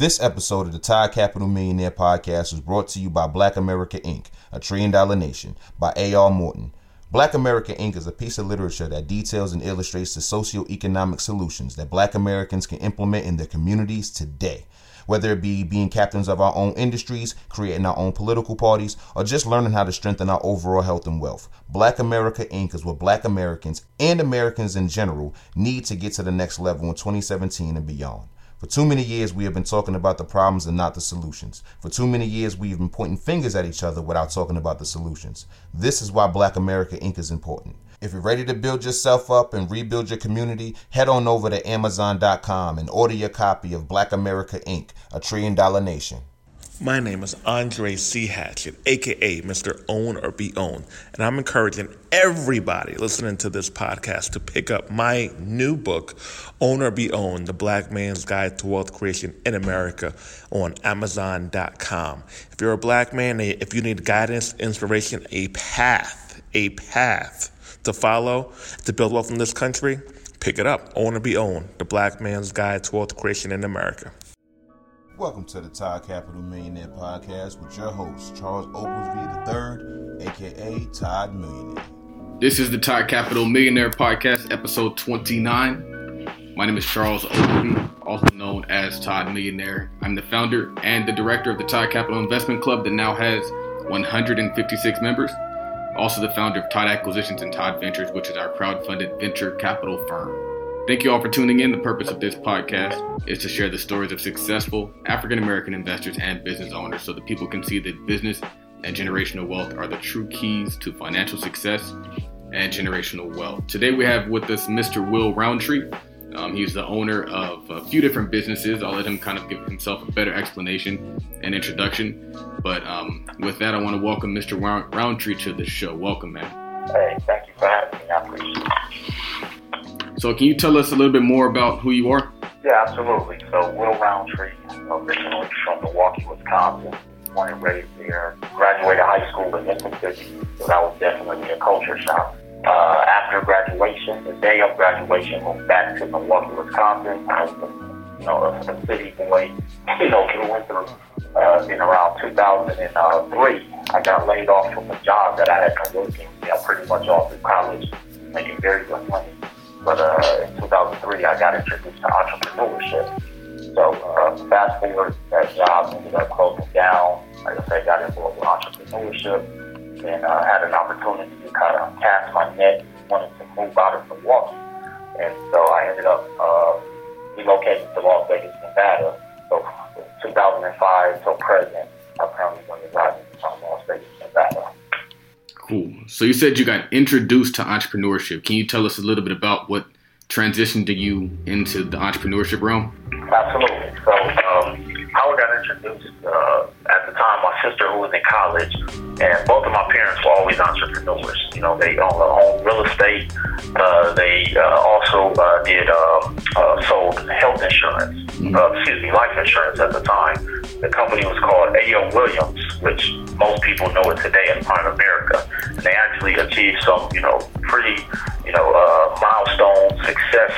This episode of the Todd Capital Millionaire Podcast is brought to you by Black America Inc., a trillion dollar nation, by A.R. Morton. Black America Inc. is a piece of literature that details and illustrates the socio-economic solutions that black Americans can implement in their communities today. Whether it be being captains of our own industries, creating our own political parties, or just learning how to strengthen our overall health and wealth. Black America Inc. is what black Americans and Americans in general need to get to the next level in 2017 and beyond. For too many years, we have been talking about the problems and not the solutions. For too many years, we have been pointing fingers at each other without talking about the solutions. This is why Black America Inc. is important. If you're ready to build yourself up and rebuild your community, head on over to Amazon.com and order your copy of Black America Inc., a trillion dollar nation. My name is Andre C. Hatchett, aka Mr. Own or Be Owned, and I'm encouraging everybody listening to this podcast to pick up my new book, Own or Be Owned The Black Man's Guide to Wealth Creation in America, on Amazon.com. If you're a black man, eh, if you need guidance, inspiration, a path, a path to follow to build wealth in this country, pick it up. Own or Be Owned The Black Man's Guide to Wealth Creation in America. Welcome to the Todd Capital Millionaire Podcast with your host, Charles Oglesby III, aka Todd Millionaire. This is the Todd Capital Millionaire Podcast, episode 29. My name is Charles Oglesby, also known as Todd Millionaire. I'm the founder and the director of the Todd Capital Investment Club that now has 156 members. Also, the founder of Todd Acquisitions and Todd Ventures, which is our crowd-funded venture capital firm. Thank you all for tuning in. The purpose of this podcast is to share the stories of successful African American investors and business owners so that people can see that business and generational wealth are the true keys to financial success and generational wealth. Today we have with us Mr. Will Roundtree. Um, he's the owner of a few different businesses. I'll let him kind of give himself a better explanation and introduction. But um, with that, I want to welcome Mr. Roundtree to the show. Welcome, man. Hey, thank you for having me. I appreciate it. So, can you tell us a little bit more about who you are? Yeah, absolutely. So, Will Roundtree, originally from Milwaukee, Wisconsin, born and raised there. Graduated high school in Mississippi, so that was definitely a culture shock. Uh, after graduation, the day of graduation, went back to Milwaukee, Wisconsin. I was, a, you know, a, a city boy, you know, went through. Uh, in around 2003, I got laid off from a job that I had been working, you know, pretty much all through college, making very good money. But uh, in 2003, I got introduced to entrepreneurship. So uh, fast forward, that job ended up closing down. Like I said, got involved with entrepreneurship and uh, had an opportunity to kind of cast my net, wanted to move out of Milwaukee. And so I ended up uh, relocating to Las Vegas, Nevada. So 2005 till present, I currently residing in Las Vegas, Nevada. Cool. So you said you got introduced to entrepreneurship. Can you tell us a little bit about what transitioned you into the entrepreneurship realm? Absolutely. So um, how I got introduced uh, at the time, my sister who was in college, and both of my parents were always entrepreneurs. You know, they own, own real estate. Uh, they uh, also uh, did um, uh, sold health insurance. Mm-hmm. Uh, excuse me, life insurance at the time. The company was called A.L. Williams, which most people know it today as Primerica. And they actually achieved some, you know, pretty, you know, uh, milestone success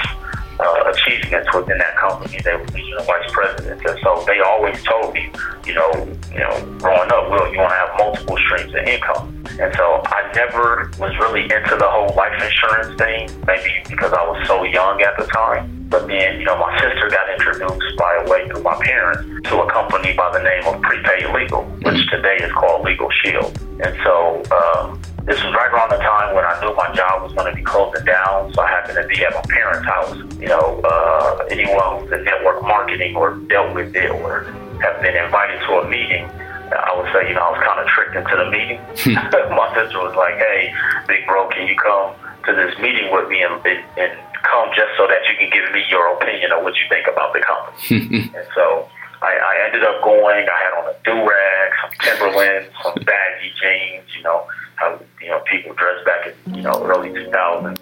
uh, achievements within that company. They were regional vice presidents, and so they always told me, you know, you know, growing up, Will, you want to have multiple streams of income. And so I never was really into the whole life insurance thing, maybe because I was so young at the time. But then, you know, my sister got introduced by a way through my parents to a company by the name of Prepaid Legal, which today is called Legal Shield. And so um, this was right around the time when I knew my job was going to be closing down. So I happened to be at my parents' house. You know, uh, anyone who's in network marketing or dealt with it or have been invited to a meeting, I would say, you know, I was kind of tricked into the meeting. my sister was like, hey, big bro, can you come to this meeting with me and, and come just so that you can give me your opinion of what you think about the company. and so I, I ended up going. I had on a do rag, some Timberlands, some baggy jeans. You know how you know people dress back in you know early 2000s.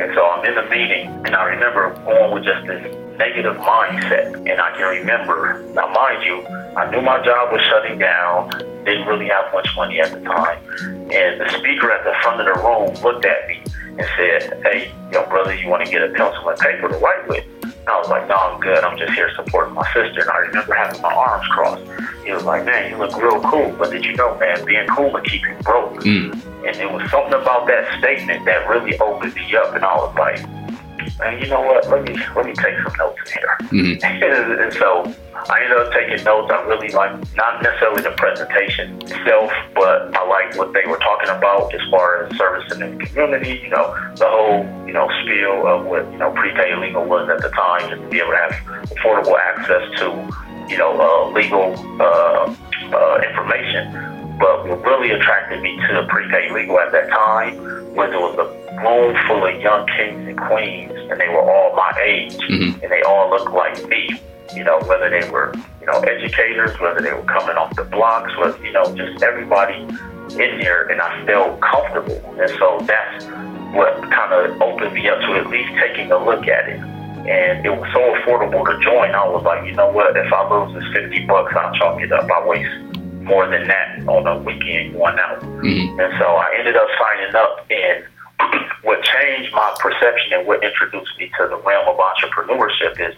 And so I'm in the meeting, and I remember going with just this negative mindset. And I can remember, now mind you, I knew my job was shutting down, didn't really have much money at the time. And the speaker at the front of the room looked at me and said, hey, young brother, you want to get a pencil and paper to write with? I was like, no, I'm good. I'm just here supporting my sister. And I remember having my arms crossed. He was like, man, you look real cool. But did you know, man, being cool will keep you broke. Mm. And it was something about that statement that really opened me up. And I was like, man, you know what? Let me let me take some notes in here. Mhm. and so I ended up taking notes. I really like not necessarily the presentation itself, but I like what they were talking about as far as service in the community. You know, the whole you know spiel of what you know prepaid legal was at the time, just to be able to have affordable access to you know uh, legal uh, uh, information. But what really attracted me to prepaid legal at that time was it was a room full of young kings and queens, and they were all my age, Mhm. and they all looked like me. You know, whether they were you know educators, whether they were coming off the blocks, whether you know just everybody in there, and I felt comfortable, and so that's what kind of opened me up to at least taking a look at it. And it was so affordable to join. I was like, you know what? If I lose this fifty bucks, I'll chalk it up. I waste more than that on a weekend going out. Mhm. And so I ended up signing up, and what changed my perception and what introduced me to the realm of entrepreneurship is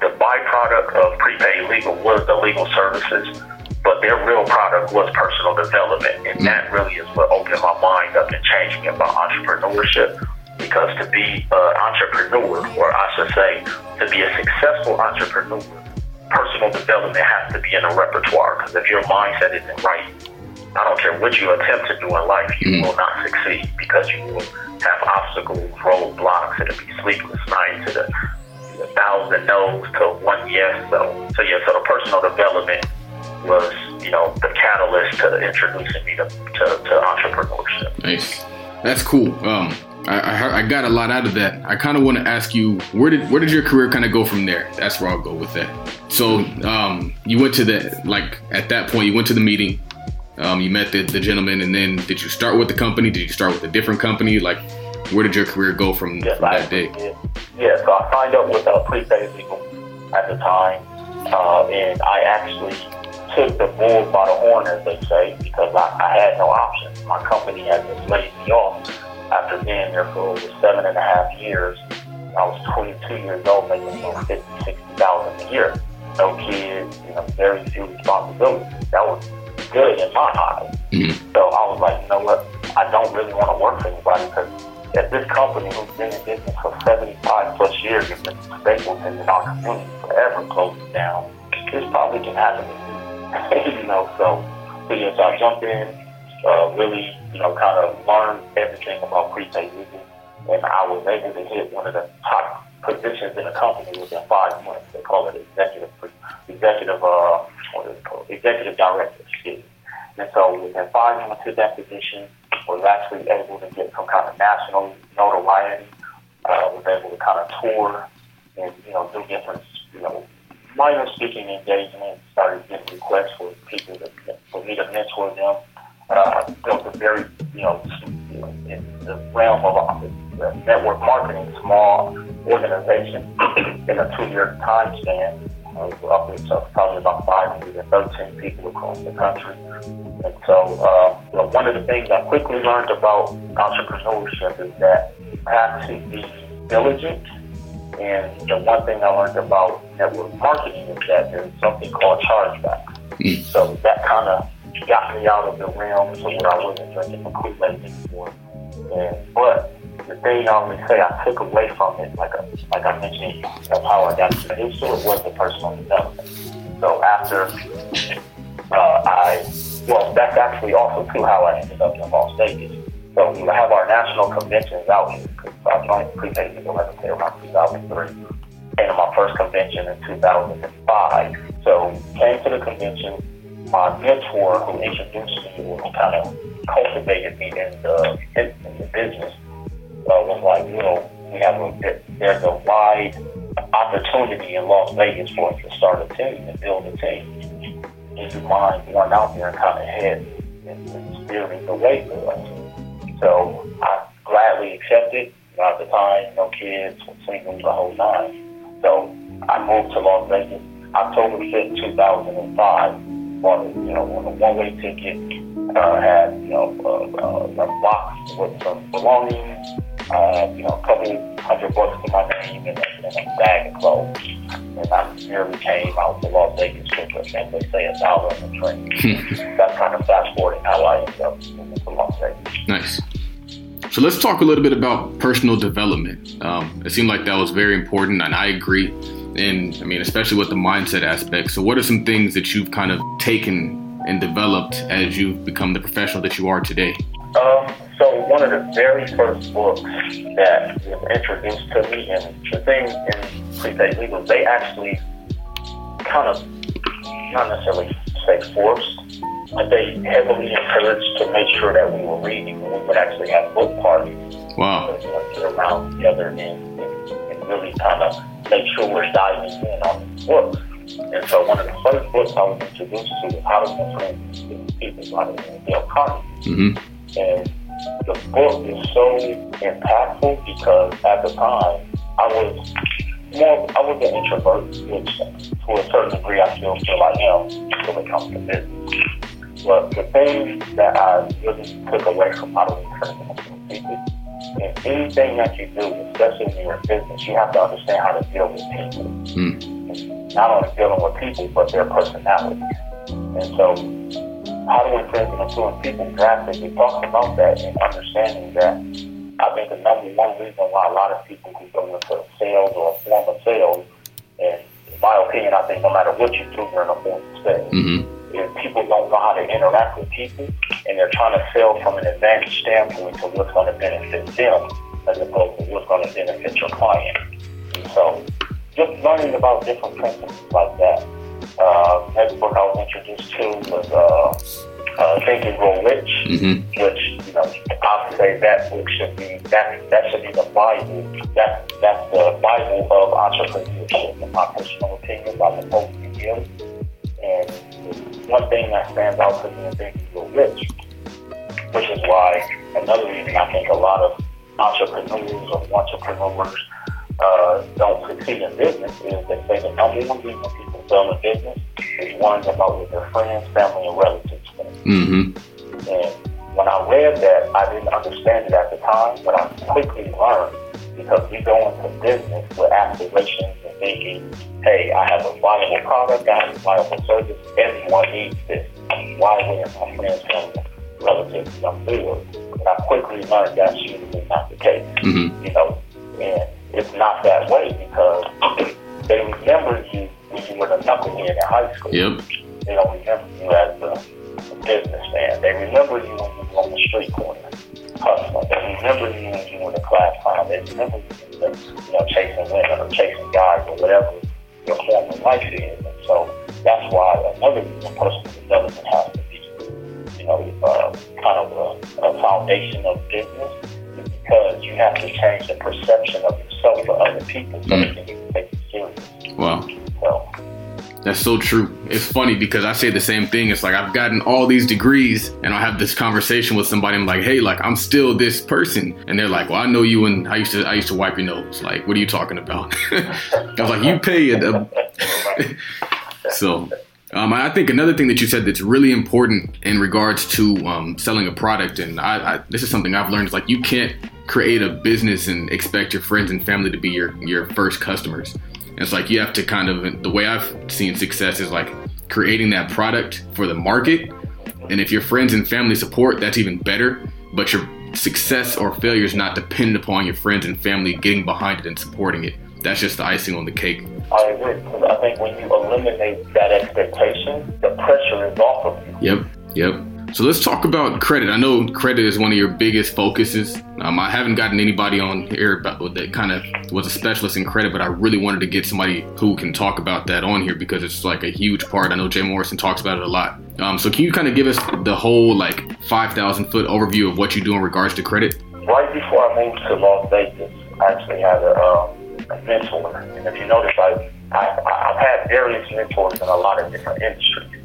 the byproduct of prepaid legal was the legal services, but their real product was personal development. And that really is what opened my mind up and changed me about entrepreneurship. Because to be an entrepreneur, or I should say, to be a successful entrepreneur, personal development has to be in a repertoire. Because if your mindset isn't right, I don't care what you attempt to do in life, you Mm. will not succeed because you will have obstacles, roadblocks, it'll be sleepless nights, be a thousand no's to one yes. So, so yeah, so the personal development was, you know, the catalyst to introducing me to, to, to entrepreneurship. Nice. That's cool. Um, I, I, got a lot out of that. I kind of want to ask you where did where did your career kind of go from there? That's where I'll go with that. So um, you went to the like at that point you went to the meeting. Um, you met the, the gentleman, and then did you start with the company? Did you start with a different company? Like, where did your career go from, Yes, from I that day? did. Yeah, so I signed up with uh, prepaid legal at the time, uh, and I actually took the bull by the horn, as they say, because I, I had no options. My company had just laid me off after being there for over seven and a half years. I was 22 years old, making about 50, 60,000 a year. No kids, you know, very few responsibilities. That was good in my eyes. Mhm. So I was like, you know what? I don't really want to work for anybody because at this company who's been in business for 75 plus years and been staples in our community forever closing down, this probably can happen to me. you know, so, so yes, I jumped in, uh, really, you know, kind of learned everything about prepaid legal, and I was able to hit one of the top positions in the company within five months. They call it executive, executive, uh, what is it called? Executive director, excuse me. And so within five months of that position, was actually able to get some kind of national notoriety. Uh, was able to kind of tour and you know do different you know minor speaking engagements. Started getting requests for people to for me to mentor them. Uh, built a very you know in the realm of uh, network marketing, small organization in a two year time span. Uh, upwards of probably about 513 people across the country. And so, uh, you know, one of the things I quickly learned about entrepreneurship is that you have to be diligent. And the one thing I learned about network marketing is that there's something called chargebacks. Mm. So that kind of got me out of the realm to where I wasn't drinking the Kool-Aid anymore. And, but the thing I always say I took away from it, like, a, like I mentioned, of how I got to it, so it was the personal development. So after uh, I, well, that's actually also too how I ended up in Las Vegas. So we have our national conventions out here. 'cause I joined prepaid legal, I say, around 2003. Came to my first convention in 2005. So came to the convention. My mentor, who introduced me, or kind of cultivated me in the in, the business, uh, was like, you know, we have a there's a wide opportunity in Las Vegas for us to start a team and build a team. Do you mind going out there and kind of head and, and steering the way for us? So I gladly accepted. At the time, no kids, single the whole nine. So I moved to Las Vegas October 5th, 2005. Bought a, you know, on a one-way ticket. Uh, had, you know, uh, uh, a box with some belongings. Had, you know, a couple hundred bucks to my name and, and a bag of clothes. And I nearly came out to Las Vegas with, a, as they say, a dollar on the train. That's kind of fast forwarding how I ended up to Las Vegas. Nice. So let's talk a little bit about personal development. Um, it seemed like that was very important, and I agree. And I mean, especially with the mindset aspect. So, what are some things that you've kind of taken and developed as you've become the professional that you are today? Um, so one of the very first books that was introduced to me, and the thing in prepaid legal, they actually kind of not necessarily say forced, but they heavily encouraged to make sure that we were reading. We would actually have book parties. Wow. You know, get around together and, and, and really kind of make sure we're diving in on these books. And so one of the first books I was introduced to was How to Influence People by Dale Carnegie. Mm-hmm. And the book is so impactful because at the time I was more I was an introvert, which to a certain degree I still feel I am when it comes to business. But the thing that I really took away from how to influence people in anything that you do, especially when you're in business, you have to understand how to deal with people. Mm. Not only dealing with people, but their personalities. And so how do we and influence people drastically talk about that and understanding that I think the number one reason why a lot of people who go into sales or a form of sales, and in my opinion, I think no matter what you do, you're in a form of sales. Mm-hmm. Is people don't know how to interact with people, and they're trying to sell from an advantage standpoint to what's going to benefit them, as opposed to what's going to benefit your client. And so, just learning about different principles like that. Uh, next book I was introduced to was uh, uh, Think and Grow Rich, Mm-hmm. which you know I would say that book should be that that should be the Bible. That that's the Bible of entrepreneurship, in my personal opinion. By the Miguel. And one thing that stands out to me and Grow Rich, which is why another reason I think a lot of entrepreneurs or entrepreneurs uh, don't succeed in business is they say the number one reason people fail in business is worrying about what their friends, family, and relatives think. Mm-hmm. And when I read that, I didn't understand it at the time, but I quickly learned because we go into business with aspirations and thinking, hey, I have a viable product, I have a viable service, everyone needs this. Why wouldn't my friends, family, relatives come forward? And I quickly learned that's usually not the case. Mm-hmm. You know, and it's not that way because they remember you when you were the knucklehead in high school. Yep. They don't remember you as a, a businessman. They remember you when you were on the street corner hustling. They remember you when you were the class clown. They remember you, when you know, chasing women or chasing guys or whatever your form of life is. And so that's why another reason personal development has to be, you know, uh, kind of a, a foundation of business is because you have to change the perception of yourself for other people so they can take you serious. Wow. So That's so true. It's funny because I say the same thing. It's like I've gotten all these degrees and I'll have this conversation with somebody. I'm like, hey, like I'm still this person. And they're like, well, I know you and I used to I used to wipe your nose. Like, what are you talking about? I was like, you pay it. so um, I think another thing that you said that's really important in regards to um, selling a product, and I, I, this is something I've learned, is like you can't create a business and expect your friends and family to be your your first customers. It's like you have to kind of the way I've seen success is like creating that product for the market, and if your friends and family support, that's even better. But your success or failure is not dependent upon your friends and family getting behind it and supporting it. That's just the icing on the cake. I agree. Because I think when you eliminate that expectation, the pressure is off of you. Yep, yep. So let's talk about credit. I know credit is one of your biggest focuses. Um, I haven't gotten anybody on here that kind of was a specialist in credit, but I really wanted to get somebody who can talk about that on here because it's like a huge part. I know Jay Morrison talks about it a lot. Um, so can you kind of give us the whole like 5,000 foot overview of what you do in regards to credit? Right before I moved to Las Vegas, I actually had a, um, a mentor. And if you notice, I, I, I've had various mentors in a lot of different industries.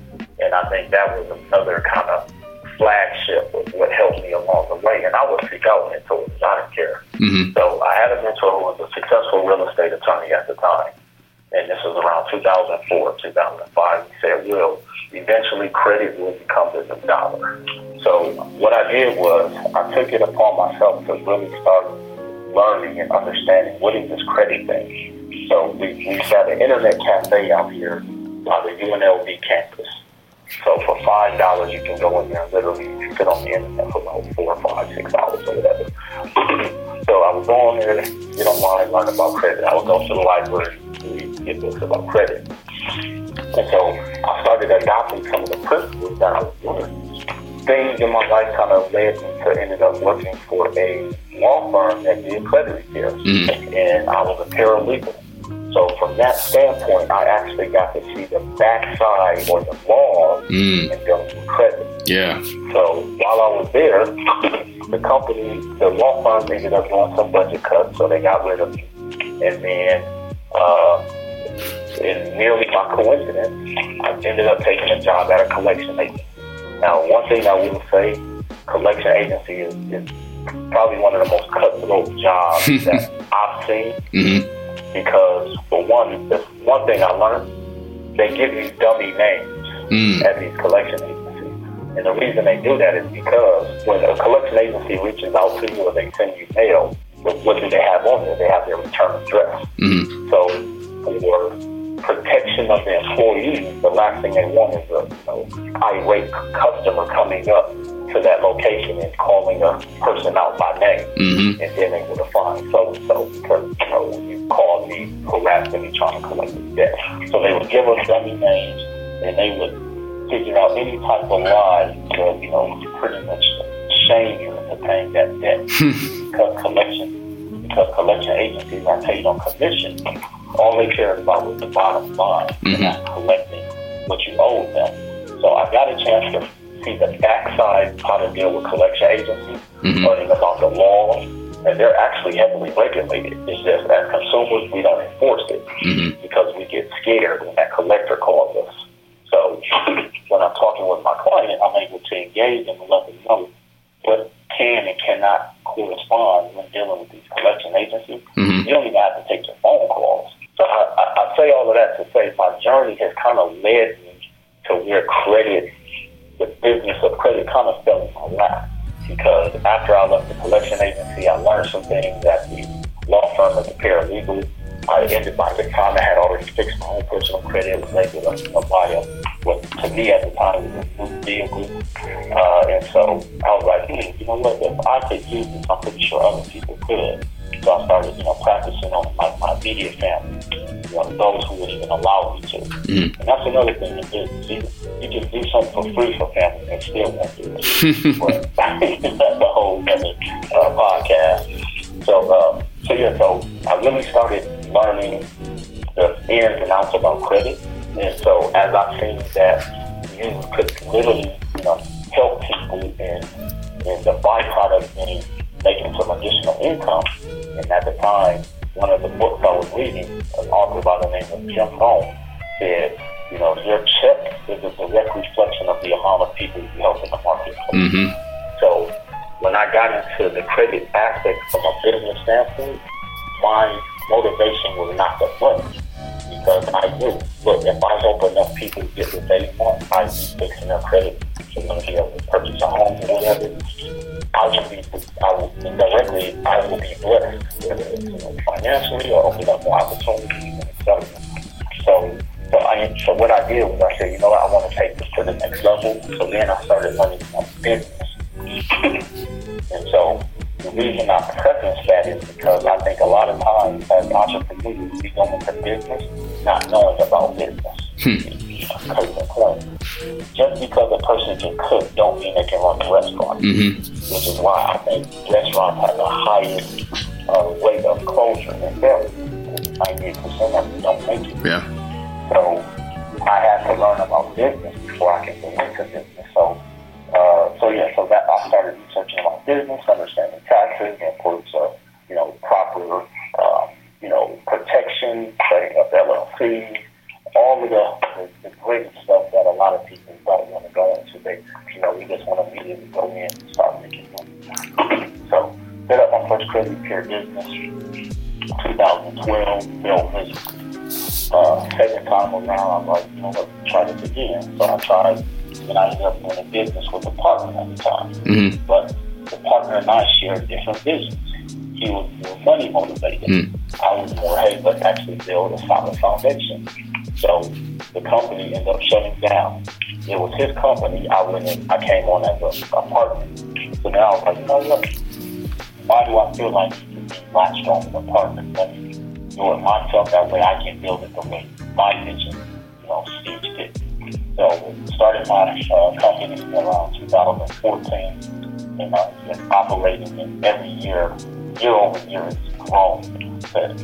And I think that was another kind of flagship of what helped me along the way. And I would seek out mentors. I didn't care. Mm-hmm. So I had a mentor who was a successful real estate attorney at the time. And this was around 2004, 2005. He said, Will, eventually credit will become the dollar. So what I did was I took it upon myself to really start learning and understanding what is this credit thing. So we, we've got an internet cafe out here on the UNLV campus. So for five dollars, you can go in there and literally sit on the internet for about four, five, six hours or whatever. so I would go on there, get online, learn about credit. I would go to the library, read, get books about credit. And so I started adopting some of the principles that I was learning. Things in my life kind of led me to ended up working for a law firm that did credit repairs, Mhm. and I was a paralegal. So from that standpoint, I actually got to see the backside or the laws Mm. in dealing with credit. Yeah. So while I was there, the company, the law firm ended up doing some budget cuts, so they got rid of me. And then, uh, in nearly by coincidence, I ended up taking a job at a collection agency. Now, one thing I will say, collection agency is, is probably one of the most cutthroat jobs that I've seen Mm-hmm. Because, for one, the one thing I learned, they give you dummy names Mm. at these collection agencies. And the reason they do that is because when a collection agency reaches out to you or they send you mail, what, what do they have on there? They have their return address. Mm-hmm. So for protection of the employee, the last thing they want is a you know, irate customer coming up to that location and calling a person out by name Mm-hmm. and then they would have fined so and so because you know you called me, harassed me, trying to collect the debt. So they would give us dummy names and they would figure out any type of lie to you know pretty much shame you into paying that debt because collection because collection agencies are paid on commission. All they cared about was the bottom line and Mhm. not collecting what you owe them. So I got a chance to see the backside how to deal with collection agencies Mhm. learning about the laws, and they're actually heavily regulated. It's just that as consumers, we don't enforce it Mm-hmm. because we get scared when that collector calls us. So when I'm talking with my client, I'm able to engage them and let them know what can and cannot correspond when dealing with these collection agencies. Mhm. You don't even have to take your phone calls. So I, I, I say all of that to say my journey has kind of led me to where credit, the business of credit, kind of fell in my lap. Because after I left the collection agency, I learned some things at the law firm as a paralegal. I ended by the time I had already fixed my own personal credit, was able to to buy a, what to me at the time was a new vehicle. Uh, and so I was like, hmm, you know what, if I could use this, I'm pretty sure other people could. So I started, you know, practicing on my, my immediate family, you know, those who would even allow me to. Mhm. And that's another thing in business. You, can do something for free for family and still won't do it. but that's a whole other uh, podcast. So, um, so yeah, so I really started learning the ins and outs about credit. And so as I've seen that you could literally, you know, help people and, and the byproduct being making some additional income. And at the time, one of the books I was reading, an author by the name of Jim Rohn, said, you know, your check is a direct reflection of the amount of people you help in the marketplace. Mm-hmm. So when I got into the credit aspect from a business standpoint, my motivation was not the money. Because I knew, look, if I help enough people get what they want, I be fixing their credit them to be able to purchase a home or whatever. I will be, I will indirectly, I will be blessed, whether it's you know, financially or open up more opportunities and etc. So, so I, so what I did was I said, you know what, I want to take this to the next level. So then I started learning my business. and so the reason I preface that is because I think a lot of times as entrepreneurs, we go into business not knowing about business. Case in point, just because a person can cook don't mean they can run a restaurant Mm-hmm. which is why I think restaurants have the highest uh, rate of closure and failure. 98% of them don't make it. Yeah. So I had to learn about business before I could go into business. So, uh, so yeah, so that I started researching about business, understanding taxes, the importance of you know proper um, you know protection, setting up LLCs, all of the, the, the great stuff that a lot of people don't want to go into. They you know we just want to immediately go in and start making money. So set up my first credit repair business. 2012, built this uh, second time around, I'm like, you know what, try this again. So I tried, and I ended up doing a business with a partner at the time. Mm-hmm. But the partner and I shared different visions. he was more money motivated. Mm. I was more, hey, let's actually build a solid foundation. So the company ended up shutting down. It was his company. I went in, I came on as a, a partner. So now I was like, you know what? Why do I feel like you to be latched on as a partner? Let me do it myself. That way I can build it the way my vision, you know, sees fit. So started my uh, company around 2014, and I've been operating it every year. Year over year, it's grown but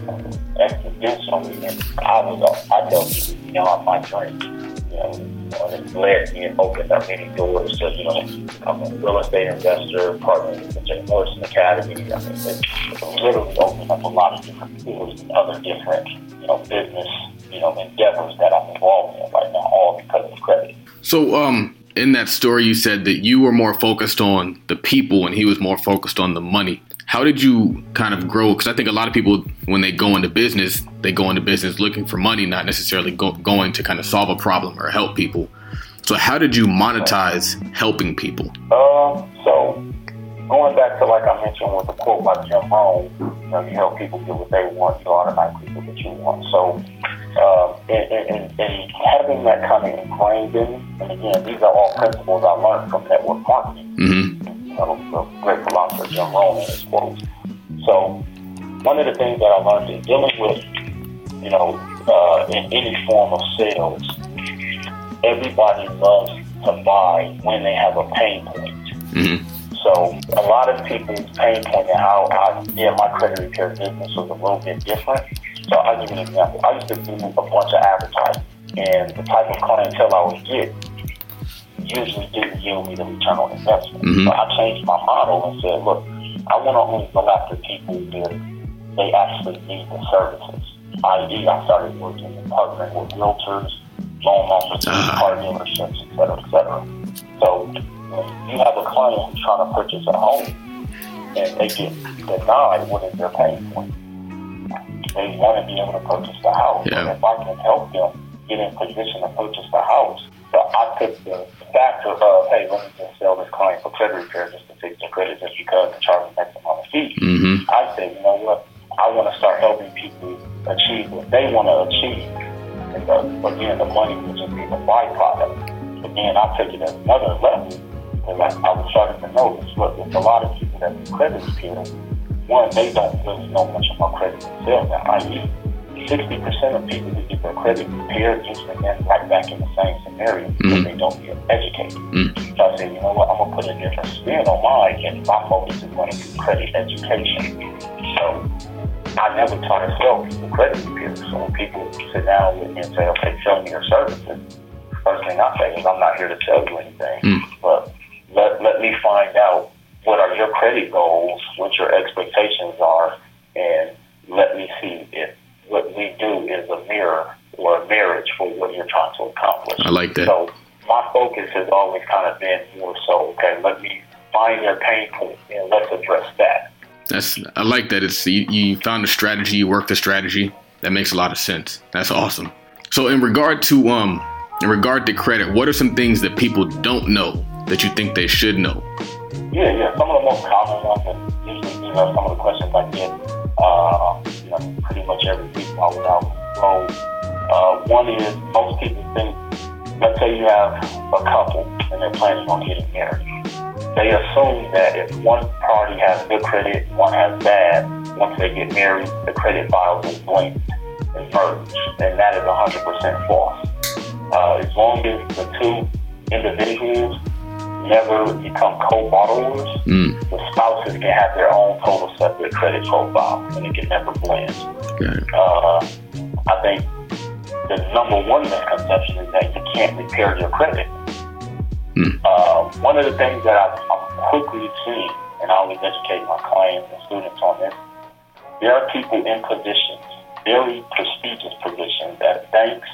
exponentially. And I was, I tell people, beyond my dreams. And it's led me and opened up many doors to, you know, become a real estate investor, partnering with the Jay Morrison Academy. I mean, it's literally opened up a lot of different doors and other different, you know, business, you know, endeavors that I'm involved in right now, all because of credit. So, um, in that story, you said that you were more focused on the people and he was more focused on the money. How did you kind of grow? Because I think a lot of people, when they go into business, they go into business looking for money, not necessarily go, going to kind of solve a problem or help people. So, how did you monetize helping people? Um, so going back to like I mentioned with the quote by Jim Rohn, you know, you help people get what they want, you automatically get what you want. So, um, and, and, and having that kind of ingrained in and again, these are all principles I learned from network marketing. Mm-hmm. The great philosopher Jim Rohn in his quotes. So, one of the things that I learned is dealing with, you know, uh, in any form of sales, everybody loves to buy when they have a pain point. Mm-hmm. So a lot of people's pain point and how I did my credit repair business was a little bit different. So I'll give you an example. I used to do a bunch of advertising, and the type of clientele I would get usually didn't yield me the return on investment. Mhm. So I changed my model and said, look, I want to only go after people that they actually need the services. I.e., I started working and partnering with realtors, loan officers, Ah. car dealerships, et cetera, et cetera. So you have a client who's trying to purchase a home and they get denied, what is their pain point? They want to be able to purchase the house. Yeah. And if I can help them get in position to purchase the house, so I took the factor of, hey, let me just sell this client for credit repair just to fix their credit just because they're charging X amount of fees. Mm-hmm. I said, you know what? I want to start helping people achieve what they want to achieve. And the, again, the money will just be the byproduct. Then I took it at another level because I, I was starting to notice, look, there's a lot of people that do credit repair. One, they don't really know much about credit themselves. Now, i.e., 60% of people who get their credit repaired usually end right back in the same scenario because Mhm. they don't get educated. Mm. So I said, you know what, I'm going to put a different spin on mine, and my focus is going to be credit education. So I never try to sell people credit repair. So when people sit down with me and say, okay, sell me your services, first thing I say is, I'm not here to sell you anything, Mm. but let, let me find out what are your credit goals, what your expectations are, and let me see if what we do is a mirror or a marriage for what you're trying to accomplish. I like that. So my focus has always kind of been more so, okay, let me find your pain point and let's address that. That's I like that. It's you, you found a strategy, you worked the strategy. That makes a lot of sense. That's awesome. So in regard to um in regard to credit, what are some things that people don't know that you think they should know? Yeah, yeah. Some of the most common ones, and usually, you know, some of the questions I get, uh, you know, pretty much every week while we're out on. Uh, one is most people think, let's say you have a couple and they're planning on getting married. They assume that if one party has good credit, one has bad, once they get married, the credit files will blend and merge, and that is 100% false. Uh, as long as the two individuals never become co-borrowers, Mm, the spouses can have their own total separate credit profile, and it can never blend. it. Uh, I think the number one misconception is that you can't repair your credit. Hmm. Uh, one of the things that I've, I'm quickly seeing, and I always educate my clients and students on this, there are people in positions, very prestigious positions at banks,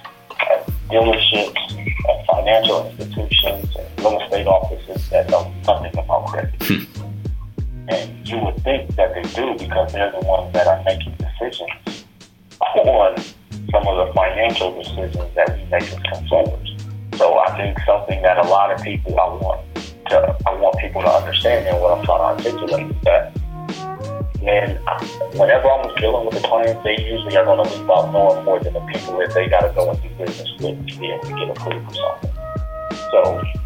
at dealerships, at financial institutions, estate offices that know nothing about credit. And you would think that they do because they're the ones that are making decisions on some of the financial decisions that we make as consumers. So I think something that a lot of people I want to I want people to understand and what I'm trying to articulate is that And whenever I'm dealing with the clients, they usually are going to leave out knowing more than the people that they got to go and do business with to be able to get approved for something. So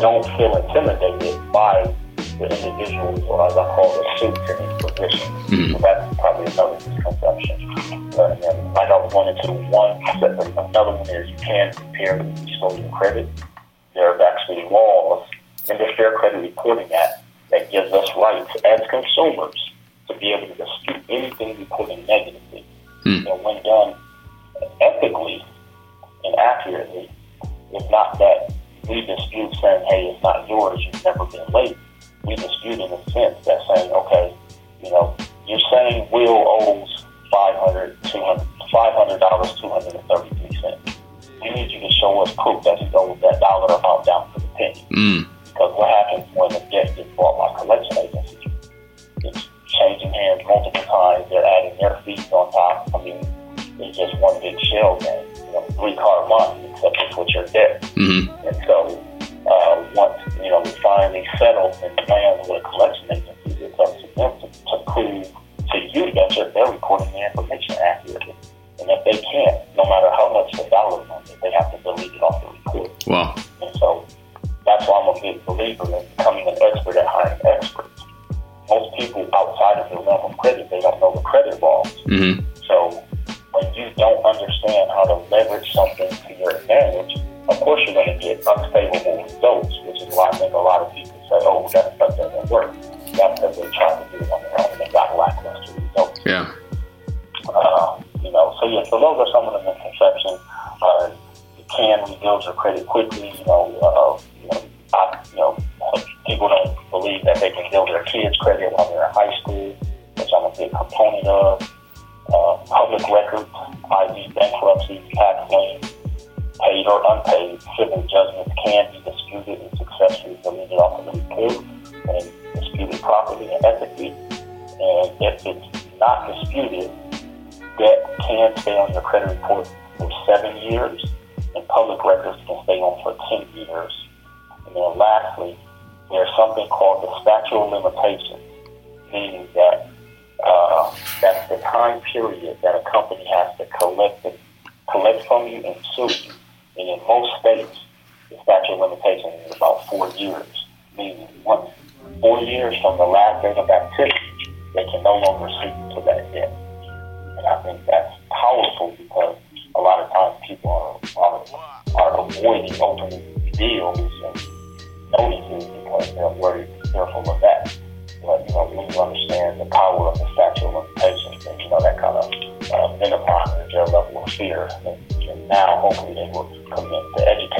don't feel intimidated by the individuals, or as I call the suits in these positions. Mm-hmm. So that's probably another misconception. And then, like I was going into one, another one is you can prepare to restore your credit. There's actually laws in the Fair Credit Reporting Act that gives us rights as consumers to be able to dispute anything reported negatively. Mm. And when done ethically and accurately, it's not that we dispute saying, hey, it's not yours, you've never been late. We dispute in the sense that saying, okay, you know, you're saying Will owes $500, $200, $500, 233 cents. We need you to show us proof that he owes that dollar amount down to the penny. Mm. Because what happens when a debt gets bought by collection agencies? It's changing hands multiple times. They're adding their fees on top. I mean, it's just one big shell game. Know, three card monte, except it's with your debt. Mm-hmm. And so, uh, once you know we finally settle and land with a collection agency, it's up to them to, to prove to you that you're, they're recording the information accurately. And if they can't, no matter how much the dollar amount, they have to delete it off the report. Wow. And so that's why I'm a big believer in becoming an expert at hiring experts. Most people outside of the realm of credit, they don't know the credit laws. Mm-hmm. Understand how to leverage something to your advantage, of course you're going to get unfavorable results, which is why I think a lot of people say, oh, that stuff doesn't work. That's because they tried to do it on their own and they got lackluster results. Yeah. Uh, you know, so yeah, so those are some of the misconceptions. Uh, you can rebuild your credit quickly. You know, stay on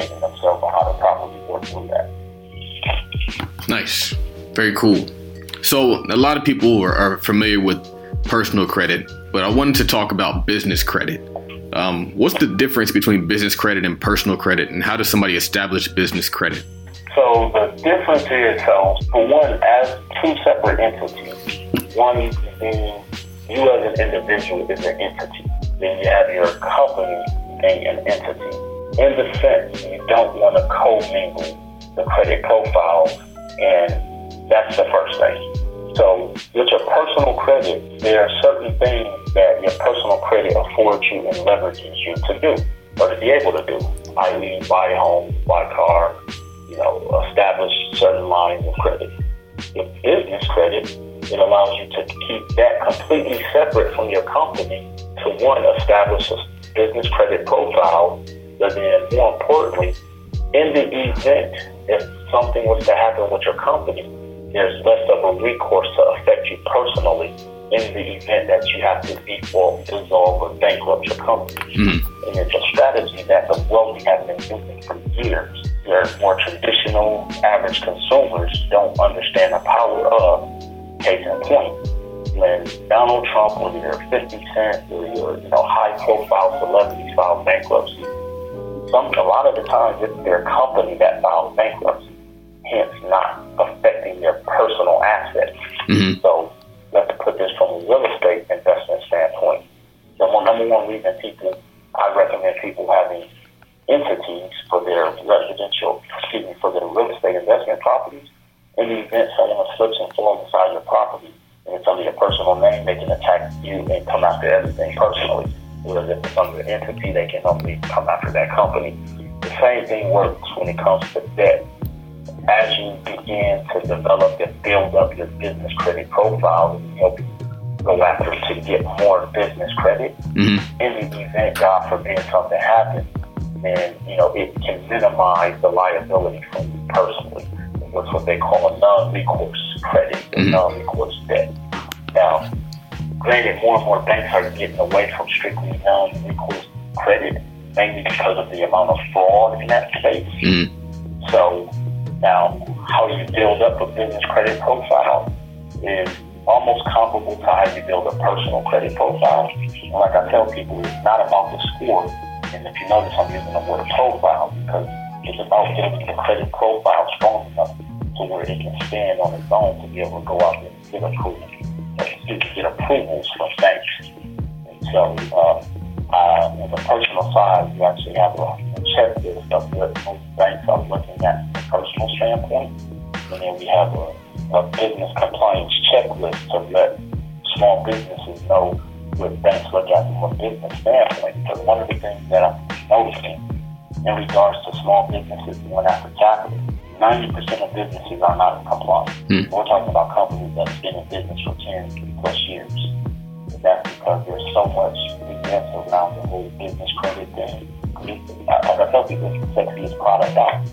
educating themselves on how to properly work through that. Nice. Very cool. So, a lot of people are, are familiar with personal credit, but I wanted to talk about business credit. Um, what's the difference between business credit and personal credit, and how does somebody establish business credit? So the difference is, so for one, as two separate entities, one being you as an individual is an entity. Then you have your company being an entity. In the sense, you don't want to commingle the credit profiles, and that's the first thing. So with your personal credit, there are certain things that your personal credit affords you and leverages you to do or to be able to do, i.e. buy a home, buy a car, you know, establish certain lines of credit. With business credit, it allows you to keep that completely separate from your company to one, establish a business credit profile, but then more importantly, in the event if something was to happen with your company, there's less of a recourse to affect you personally in the event that you have to default, dissolve, or bankrupt your company. Mm-hmm. And it's a strategy that the wealthy have been using for years where more traditional average consumers don't understand the power of. Case in point, when Donald Trump or your 50 Cent or your you know high profile celebrities file bankruptcy, some a lot of the times it's their company that files bankruptcy, hence not affecting their personal assets. Mm-hmm. So let's put this from a real estate investment standpoint. The number one reason people I recommend people having entities for their residential, excuse me, for their real estate investment properties. In the event someone slips and falls inside your property and it's under your personal name, they can attack you and come after everything personally. Whereas if it's under an entity, they can only come after that company. The same thing works when it comes to debt. As you begin to develop and build up your business credit profile, and help you go after to get more business credit, Mm-hmm. in the event, God forbid, something happens, then you know it can minimize the liability from you personally. What's what they call a non-recourse credit, Mhm. non-recourse debt. Now, granted, more and more banks are getting away from strictly non-recourse credit, mainly because of the amount of fraud in that space. Mm-hmm. So now, how you build up a business credit profile is almost comparable to how you build a personal credit profile. And like I tell people, it's not about the score. And if you notice, I'm using the word profile because it's about building the credit profile strong enough to where it can stand on its own to be able to go out and get approval, me, get approvals from banks. And so, uh, uh, on the personal side, you actually have a, a checklist of what most banks are looking at from a personal standpoint. And then we have a, a business compliance checklist to let small businesses know what banks look at from a business standpoint. Because one of the things that I'm noticing in regards to small businesses going after capital, 90% of businesses are not in compliance. Hmm. We're talking about companies that's been in business for 10 plus years. And that's because there's so much BS around the whole business credit thing. I, I tell people it's the sexiest product out.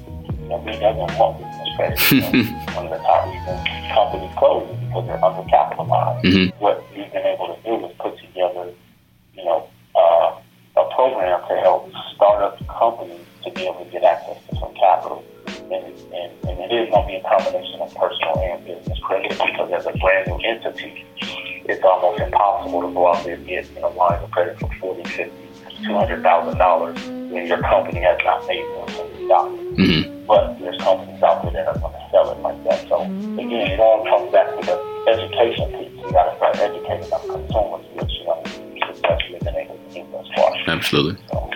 You know, we doesn't want business credit. One of the top reasons companies close is because they're undercapitalized. Mhm. What we've been able to do is put together, you know, uh, a program to help startup companies to be able to get access to some capital. And, and, it is going to be a combination of personal and business credit because as a brand new entity, it's almost impossible to go out there and get you know lines of credit for forty, fifty, two hundred thousand dollars when your company has not made millions dollars. Mm-hmm. But there's companies out there that are going to sell it like that. So again, it all comes back to the education piece. You got to start educating our consumers, which you know been able to do thus far. Absolutely. So,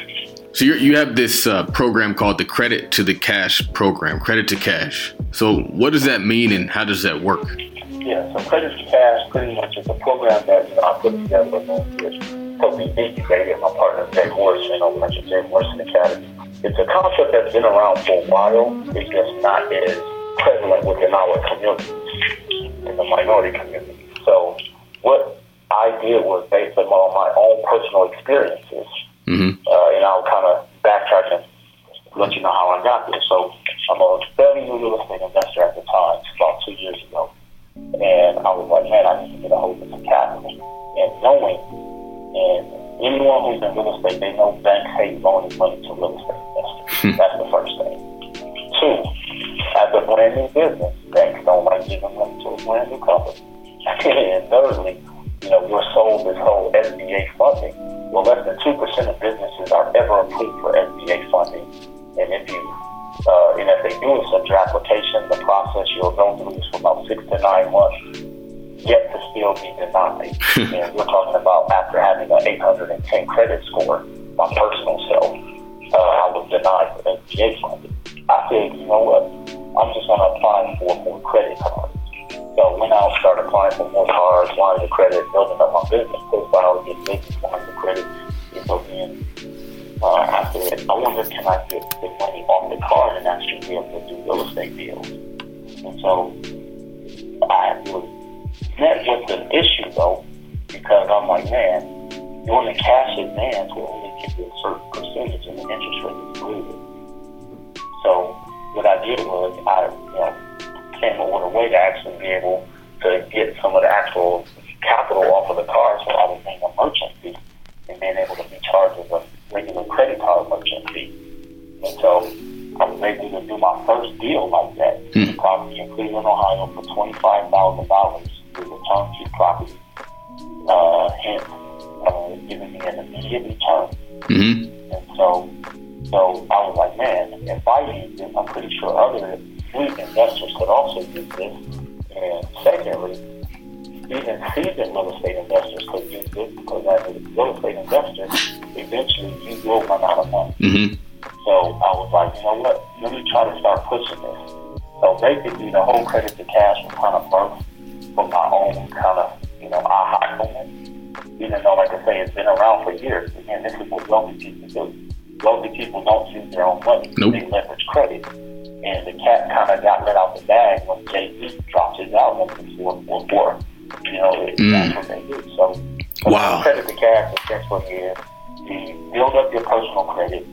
So you have this uh, program called the Credit to the Cash program, Credit to Cash. So what does that mean and how does that work? Yeah, so Credit to Cash pretty much is a program that you know I put together with helped me incubated my partner Jay Morrison over at Jay Morrison Academy. It's a concept that's been around for a while. It's just not as prevalent within our community, in the minority community. So what I did was based on my own personal experiences, Mm-hmm. uh, and I'll kind of backtrack and let you know how I got there. So I'm a fairly new real estate investor at the time, about two years ago. And I was like, man, I need to get a hold of some capital. And knowing, and anyone who's in real estate, they know banks hate loaning money to real estate investors. That's the first thing. Two, as a brand new business, banks don't like giving money to a brand new company. and thirdly, you know, we're sold this whole SBA funding. Well, less than 2% of businesses are ever approved for SBA funding. And if you, uh, and if they do accept your application, the process you'll go through is for about six to nine months, yet to still be denied. and we're talking about after having an 810 credit score, my personal self, uh, I was denied for SBA funding. I said, you know what? I'm just going to apply for more credit cards. So went out, started applying for more cards, lines of credit, building up my business profile, getting business lines of credit. And so then uh, I said, I wonder can I get the money off the card and actually be able to do real estate deals. And so I was met with an issue though, because I'm like, man, doing the cash advance will only give you a certain percentage and the interest rate is included. So what I did was I, you know, came a way to actually be able to get some of the actual capital off of the car so I was paying a merchant fee and being able to be charged with a regular credit card merchant fee. And so I was able to do my first deal like that. A property in Cleveland, Ohio for $25,000 with a turnkey property. Uh, hence, uh, giving me an immediate return. Mm-hmm. And so, so I was like, man, if I use this, I'm pretty sure other fleet investors could also use this. And secondly, even seasoned real estate investors could use this because as a real estate investor, eventually you will run out of money. Mm-hmm. So I was like, you know what? Let me try to start pushing this. So basically, the whole credit to cash was kind of birthed from my own kind of you know, aha moment. Even though, like I say, it's been around for years. Again, this is what wealthy people do. Wealthy people don't use their own money. Nope. They leverage credit. And the cat kind of got let out the bag when Jay-Z dropped his album before, before you know, it, Mm. that's what they do. So, Wow. credit to cash, that's what it is. You build up your personal credit,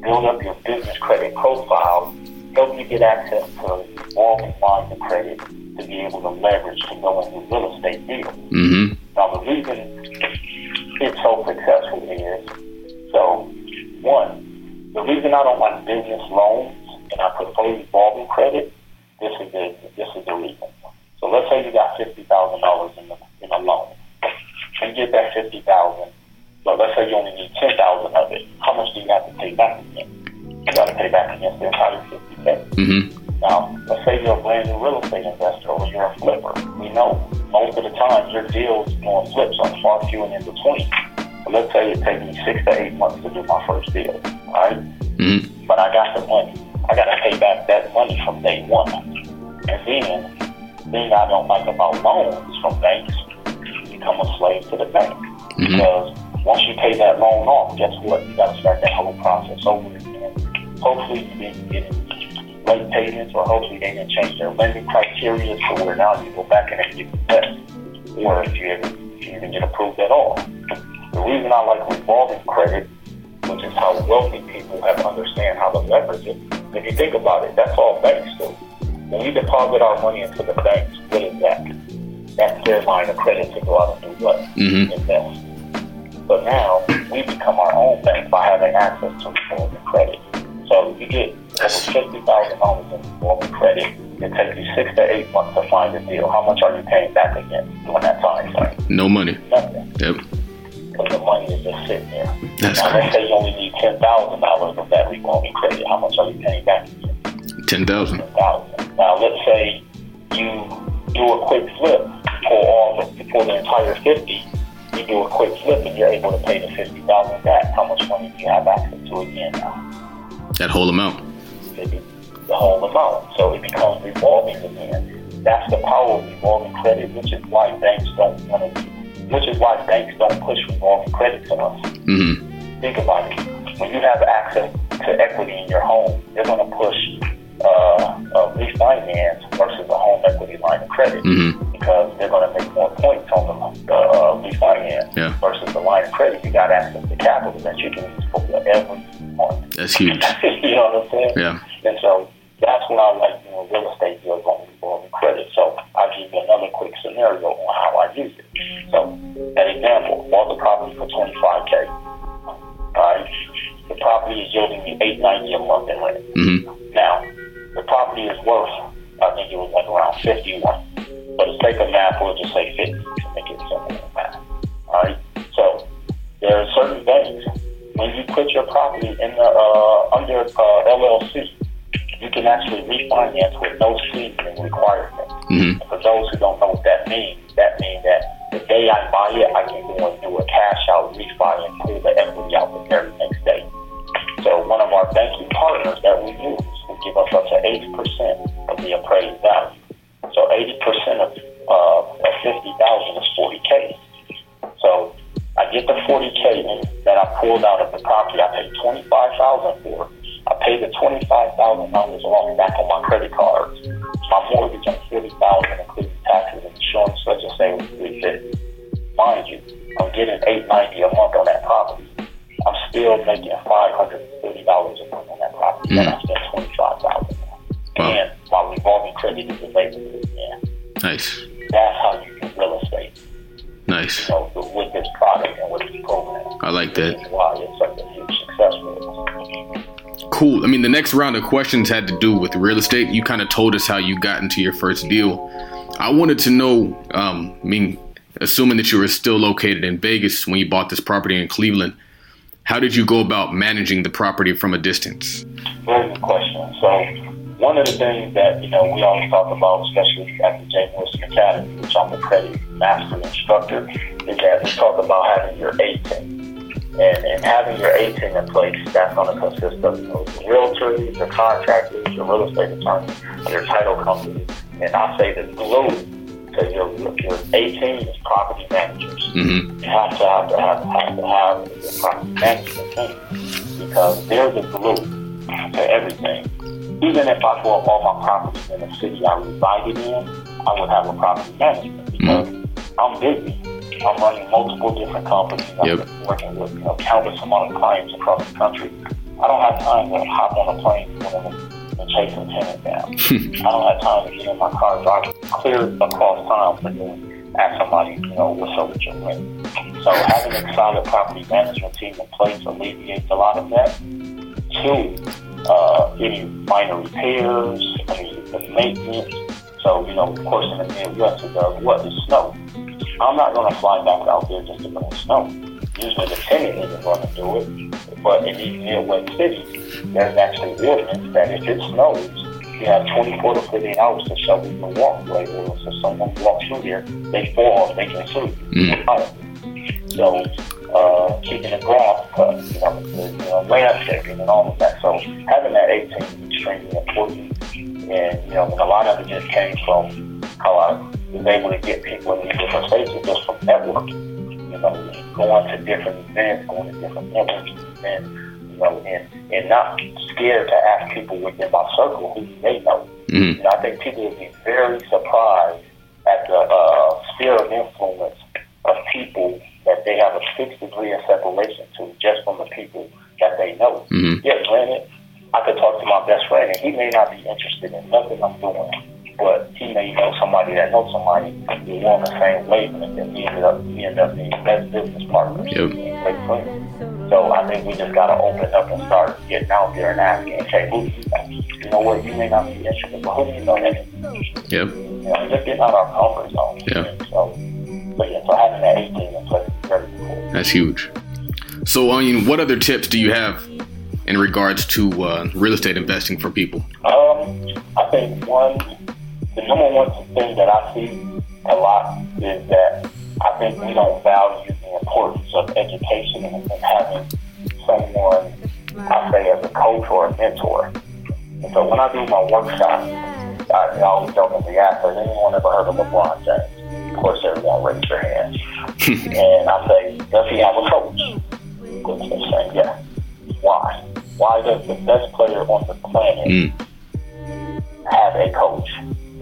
build up your business credit profile, help you get access to revolving lines of credit to be able to leverage to go into real estate deals. Mm-hmm. Now, the reason it's so successful is so one, the reason I don't like business loans and I prefer revolving credit. This is the this is the reason. So let's say you got fifty thousand dollars in the in a loan. You get that fifty thousand, but let's say you only need ten thousand of it. How much do you have to pay back again? You got to pay back against the entire fifty. Mm-hmm. Now, let's say you're a brand new real estate investor or you're a flipper. We know most of the time your deals on flips are far few and in between. But let's say it takes me six to eight months to do my first deal. Right? Mm-hmm. But I got the money. I got to pay back that money from day one. And then, thing I don't like about loans from banks, you become a slave to the bank. Mm-hmm. Because once you pay that loan off, guess what? You got to start that whole process over again. Hopefully, you didn't get late payments, or hopefully they didn't change their lending criteria to where now you go back and give you less, or if you ever if you even get approved at all. The reason I like revolving credit, which is how wealthy people have understand how to leverage it. If you think about it, that's all banks do. When we deposit our money into the banks, what is that? That's their line of credit to go out and do what? Mhm. Invest. But now we become our own bank by having access to revolving credit. So if you get fifty thousand dollars in revolving credit. It takes you six to eight months to find a deal. How much are you paying back again during that time frame? No money. Nothing. Yep. Because the money is just sitting there. That's now, let's say you only need ten thousand dollars of that revolving credit. How much are you paying back again? Ten thousand. thousand. Now let's say you do a quick flip, pull all the pull the entire fifty, you do a quick flip and you're able to pay the fifty thousand back. How much money do you have access to again now? That whole amount. Maybe the whole amount. So it becomes revolving again. That's the power of revolving credit, which is why banks don't want to which is why banks don't push revolving credit to us. Mm-hmm. Think about it. When you have access to equity in your home, they're going to push uh, a refinance versus a home equity line of credit Mm-hmm. because they're going to make more points on the, uh, refinance Yeah. versus the line of credit. You got access to capital that you can use for whatever you want. That's huge. you know what I'm saying? Yeah. And so that's when I like doing real estate deals on revolving credit. So I'll give you another quick scenario on how I use it. So, an example, bought the property for 25K. Alright? The property is yielding me 890 a month in rent. Mm-hmm. Now, the property is worth, I think it was like around 51. For the sake of math, we'll just say 50 to make it simple math. Alright? So, there are certain things. When you put your property in the, uh, under uh, LLC, you can actually refinance with no seasoning requirement. Mm-hmm. For those who don't know what that means, that means that the day I buy it, I can go and do a cash out refi and pull the equity out the very next day. So one of our banking partners that we use will give us up to 80% of the appraised value. So 80% of, uh, of 50000 is 40K. So I get the 40K that I pulled out of the property. I paid 25000 for paid the $25,000 off back on my credit cards. My mortgage on 40000 including taxes and insurance, let's just say it was 350 Mind you, I'm getting 890 a month on that property. I'm still making next round of questions had to do with real estate. You kind of told us how you got into your first deal. I wanted to know, um, I mean, assuming that you were still located in Vegas when you bought this property in Cleveland, how did you go about managing the property from a distance? Very good question. So, one of the things that you know we always talk about, especially at the Jay Morrison Academy, which I'm a credit master instructor, is that we talk about having your A team. And, and having your A team in place, that's going to consist of you know, the realtors, the contractors, your real estate attorney, your title company, and I say the glue So your your A team is property managers. Mm-hmm. You have to have to have, have to have a property management team because they're the glue to everything. Even if I bought all my properties in the city I resided in, I would have a property management because I'm busy. I'm running multiple different companies. I'm Yep. working with you know countless amount of clients across the country. I don't have time to hop on a plane and, and chase a tenant down. I don't have time to get in my car, drive clear across town for them, ask somebody, you know, what's up with your rent. So having a solid property management team in place alleviates a lot of that. Two, uh, any minor repairs, the maintenance. So, you know, of course, in the Midwest, it does what is snow. I'm not going to fly back out there just to bring snow. Usually the tenant isn't going to do it. But in these Midwest cities, there's actually ordinance that if it snows, you have 24 to 48 hours to shovel your walkway. Or if someone walks through there, they fall, they can sue you. So, uh, keeping the grass cut, you know, the, you know, landscaping and all of that. So having that A team is extremely important. And, you know, and a lot of it just came from how I was able to get people in these different spaces just from networking. You know, going to different events, going to different networking events, you know, and, and not scared to ask people within my circle who they know. Mm-hmm. You know, I think people would be very surprised at the uh, sphere of influence of people that they have a six degree of separation to just from the people that they know. Mhm. Yeah, granted, I could talk to my best friend and he may not be interested in nothing I'm doing, but he may know somebody that knows somebody who on the same wavelength and we ended up we ended up being best business partners Yep. So I think we just gotta open up and start getting out there and asking, okay, who do you know? You know what, you may not be interested, but who do you know that Yep. you know, just getting out our comfort zone. Yeah. So, but yeah, so having that A team in place is very important. That's huge. So, I mean, what other tips do you have in regards to uh, real estate investing for people? Um, I think one, the number one thing that I see a lot is that I think we don't value the importance of education and, and having someone, I say, as a coach or a mentor. And so when I do my workshops, I, I always jokingly ask, has anyone ever heard of LeBron James? Of course, everyone raised their hands. and I say, does he have a coach? Which they say, yeah. Why? Why does the best player on the planet Mm. have a coach?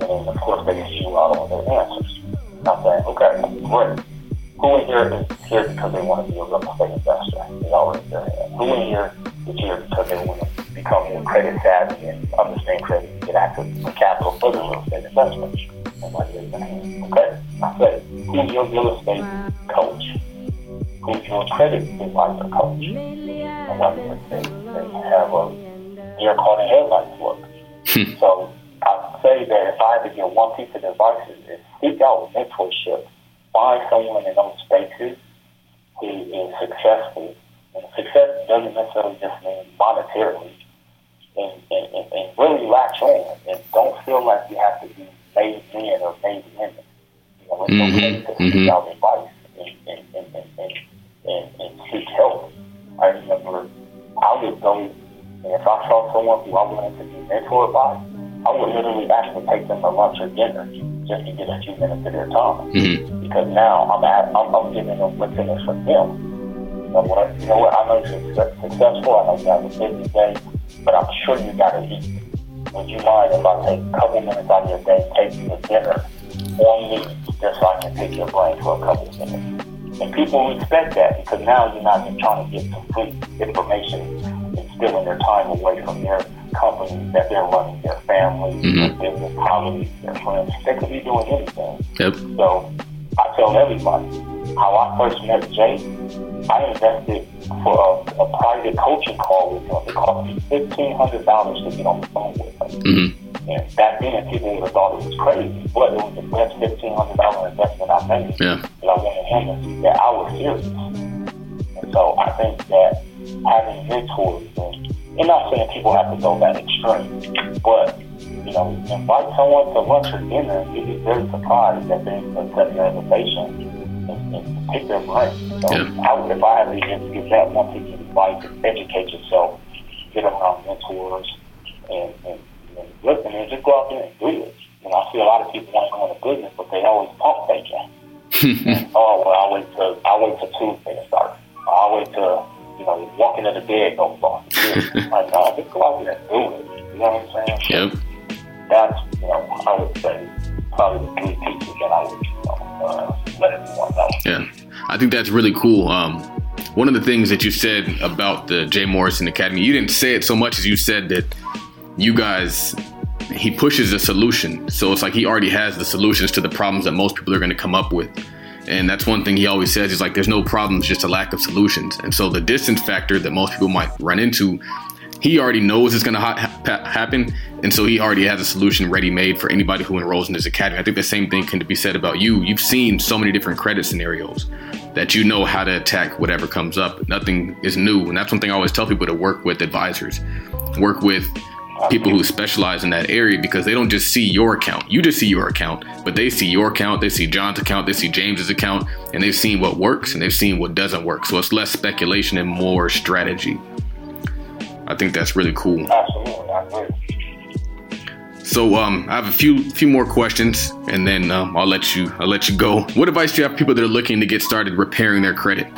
And of course, they spew out all their answers. I'm saying, okay, great. Who in here is here because they want to be a real estate investor? They their hand. Who in here is here because they want to become more credit savvy and understand credit and get access to capital for their real estate investments? Their hand. Okay. I say, who's your real estate coach? Who's your credit advisor coach? And they, they, they have a deer caught in headlights look. So I say that if I had to give one piece of advice is, seek out mentorship. Find someone in those spaces who is successful. And success doesn't necessarily just mean monetarily. And, and, and, and really latch on and don't feel like you have to be made men or made women. You know, it's Mhm, okay to seek mhm. out advice and, and, and, and, and, and, and seek help. I remember I would go, and if I saw someone who I wanted to be mentored by, I would literally ask to take them to lunch or dinner just to get a few minutes of their time. Mhm. Because now I'm, at, I'm, I'm giving them what's in it for them. You know, what, you know what? I know you're successful. I know you have a busy day, but I'm sure you got to eat. Would you mind if I take a couple minutes out of your day, take you to dinner on me, just so I can pick your brain for a couple of minutes? And people respect that because now you're not just trying to get some free information and stealing their time away from their companies that they're running, their families, their business colleagues, their friends. They could be doing anything. Yep. So I tell everybody how I first met Jay. I invested for a, a private coaching call with him. It cost me fifteen hundred dollars to get on the phone with him. Mhm. And back then, people would have thought it was crazy, but it was the best fifteen hundred dollar investment I made. Yeah. And I wanted him to see that I was serious. And so I think that having mentors and, and not saying people have to go that extreme, but you know, invite someone to lunch or dinner, you'd be very surprised that they accept your invitation and, and pick their brain. So Yeah. I would, I to just give that one piece of advice, educate yourself, get around mentors, and, and, and listen, and just go out there and do it. You know, I see a lot of people want to go into business, but they always pump faking. oh well, I'll wait till I'll wait till Tuesday to start. I'll wait till you know walking to the bed goes off. like no, just go out there and do it. You know what I'm saying? Yep. That's you know I would say probably the three pieces that I would you know uh, let everyone know. Yeah, I think that's really cool. Um, one of the things that you said about the Jay Morrison Academy, you didn't say it so much as you said that you guys he pushes a solution. So it's like he already has the solutions to the problems that most people are going to come up with. And that's one thing he always says is like, there's no problems, just a lack of solutions. And so the distance factor that most people might run into, he already knows it's going to ha- ha- happen. And so he already has a solution ready made for anybody who enrolls in his academy. I think the same thing can be said about you. You've seen so many different credit scenarios that you know how to attack whatever comes up. Nothing is new. And that's one thing I always tell people to work with advisors, work with people who specialize in that area because they don't just see your account. You just see your account, but they see your account, they see John's account, they see James's account, and they've seen what works and they've seen what doesn't work. So it's less speculation and more strategy. I think that's really cool. Absolutely, I agree. So um, I have a few few more questions, and then um, I'll let you I'll let you go. What advice do you have people that are looking to get started repairing their credit?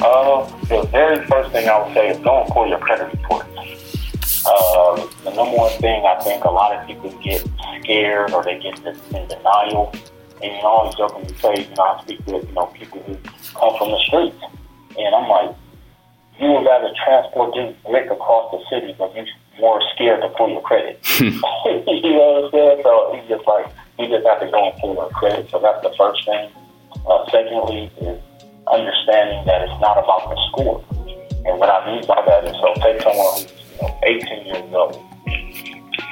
Uh, the very first thing I would say is go and pull your credit report. Uh, the number one thing I think a lot of people get scared or they get in denial. And you know, I always jokingly say, you know, I speak with you know people who come from the streets, and I'm like, you would rather transport this brick across the city, but you're more scared to pull your credit. you know what I'm saying? So you just like you just have to go and pull your credit. So that's the first thing. Uh, secondly, is understanding that it's not about the score. And what I mean by that is, so take someone who's know, 18 years old,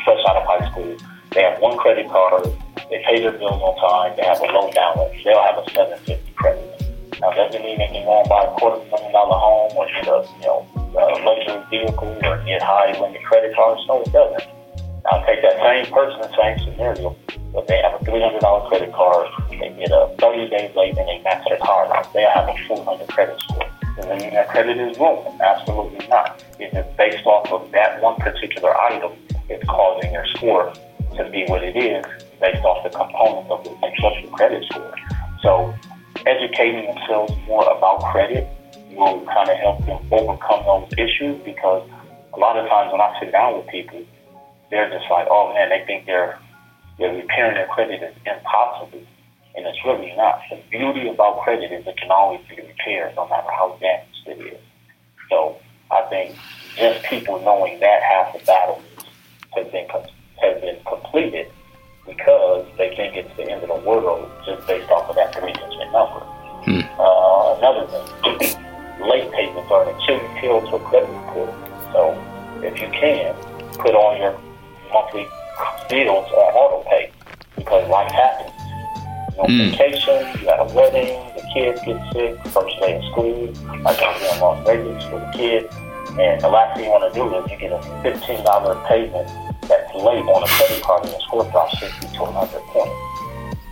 fresh out of high school. They have one credit card. They pay their bills on time. They have a low balance. They'll have a 750 credit. Now, doesn't mean they can go and buy a quarter million dollar home or get a you know a luxury vehicle or get high limit credit cards. No, it doesn't. Now, take that same person, the same scenario, but they have a $300 credit card. They get a 30 days late and they max their card out. They'll have a 400 credit score. That credit is ruined? Absolutely not. If It is based off of that one particular item is causing your score to be what it is based off the components of the makes credit score. So educating themselves more about credit will kind of help them overcome those issues because a lot of times when I sit down with people, they're just like, oh man, they think they're they're repairing their credit is impossible. And it's really not. The beauty about credit is it can always be repaired no matter how damaged it is. So I think just people knowing that half the battle has been has been completed because they think it's the end of the world just based off of that three digit number. Hmm. Uh, another thing, late payments are an Achilles heel to a credit report. So if you can, put all your monthly bills on auto pay because life happens. Know, mm. vacation, you got a wedding, the kids get sick, first day of school, like I'm here in Las Vegas for the kids. And the last thing you want to do is you get a $15 payment that's late on a credit card and your score drops 60 to 100 points.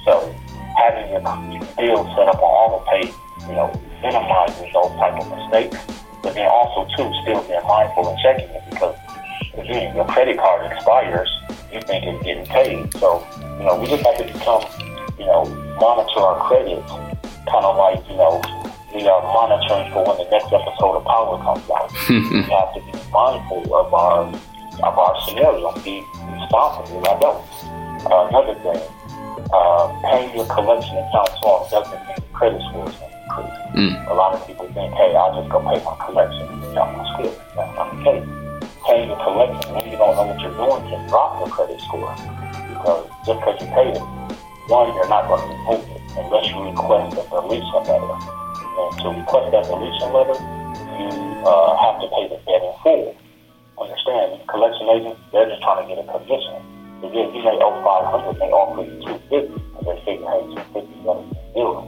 So having your bill set up on auto pay, you know, minimizes those type of mistakes. But then also too, still being mindful and checking it because again, your credit card expires, you think it's getting paid. So, you know, we just have to become, you know, monitor our credit kind of like, you know, we are monitoring for when the next episode of Power comes out. we have to be mindful of our of our scenario, be responsible adults. Uh, another thing, uh, paying your collection accounts off doesn't mean your credit scores will increase. Mm. A lot of people think, hey, I'll just go pay my collection account my score. That's not the case. Paying your collection when you don't know what you're doing can drop your credit score. Because just because you paid it, one, you're not going to remove it unless you request a deletion letter. And to request that deletion letter, you uh, have to pay the debt in full. Understand, collection agents, they're just trying to get a commission. Again, you may owe 500, they offer you 250, and they figure, hey, 250 is better than zero.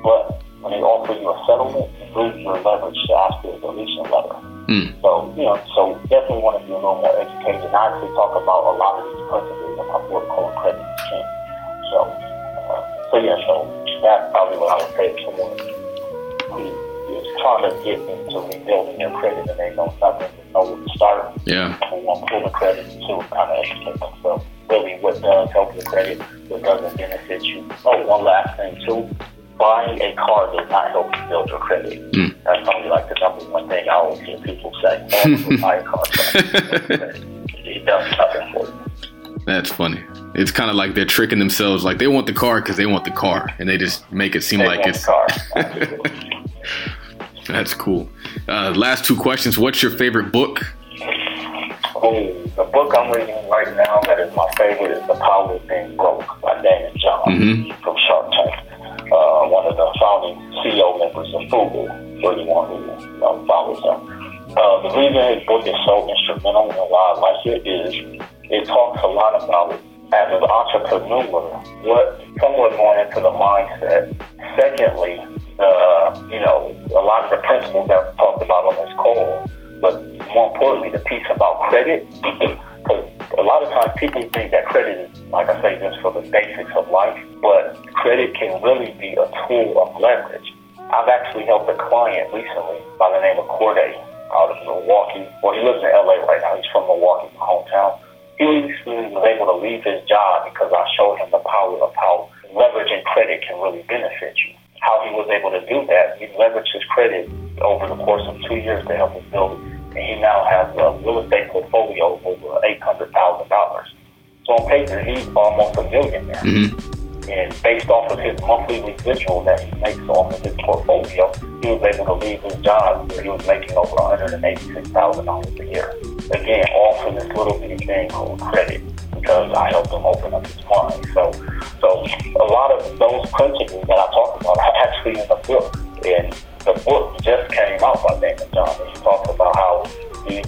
But when they offer you a settlement, you lose your leverage to ask for a deletion letter. Mm. So, you know, so definitely want to be a little more educated. And I actually talk about a lot of these principles in my book called Credit. So, uh, so yeah, so that's probably what I would say to someone who is trying to get into rebuilding their credit and they know nothing, they know where to start. Yeah. And want to pull the credit to kind of educate themselves. Really, what does help your credit, it doesn't benefit you. Oh, one last thing too. Buying a car does not help you build your credit. Mm. That's probably like the number one thing I always hear people say. Oh, buy a car. it does nothing for you. That's funny. It's kind of like they're tricking themselves. Like they want the car because they want the car, and they just make it seem They like it's. car. That's cool. Uh, last two questions. What's your favorite book? Oh, the book I'm reading right now that is my favorite is The Power of Being Broke by Daymond John Mhm. from Shark Tank. Uh, one of the founding CEO members of Fubu, for anyone who you know, follows him. Uh, the reason his book is so instrumental and why I like it is it talks a lot about as an entrepreneur, what somewhat going into the mindset. Secondly, uh, you know, a lot of the principles that we talked about on this call, but more importantly, the piece about credit. Because a lot of times people think that credit is, like I say, just for the basics of life, but credit can really be a tool of leverage. I've actually helped a client recently by the name of Corday out of Milwaukee. Well, he lives in LA right now. He's from Milwaukee, my hometown. He was able to leave his job because I showed him the power of how leveraging credit can really benefit you. How he was able to do that, he leveraged his credit over the course of two years to help him build, and he now has a real estate portfolio of over eight hundred thousand dollars. So on paper, he's almost a millionaire. Mhm. And based off of his monthly residual that he makes off of his portfolio, he was able to leave his job where he was making over $186,000 a year. Again, all for this little bitty thing called credit because I helped him open up his mind. So, so a lot of those principles that I talk about are actually in the book. And the book just came out by Daymond John. He talks about how these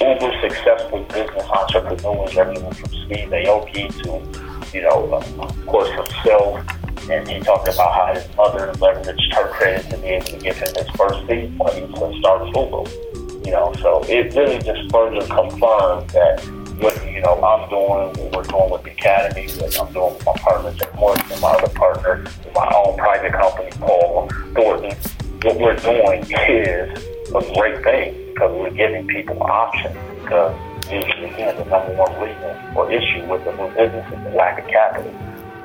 uber successful business entrepreneurs, everyone from Steve Aoki to you know, uh, of course, himself. And he talked about how his mother leveraged her credit to be able to give him his first seed when he starting Fubu. You know, so it really just further confirms that what you know I'm doing, what we're doing with the academy, what I'm doing with my partner Morgan, and my other partner, my own private company, Paul Thornton. What we're doing is a great thing because we're giving people options. Because again, the number one reason or issue with the new business is the lack of capital.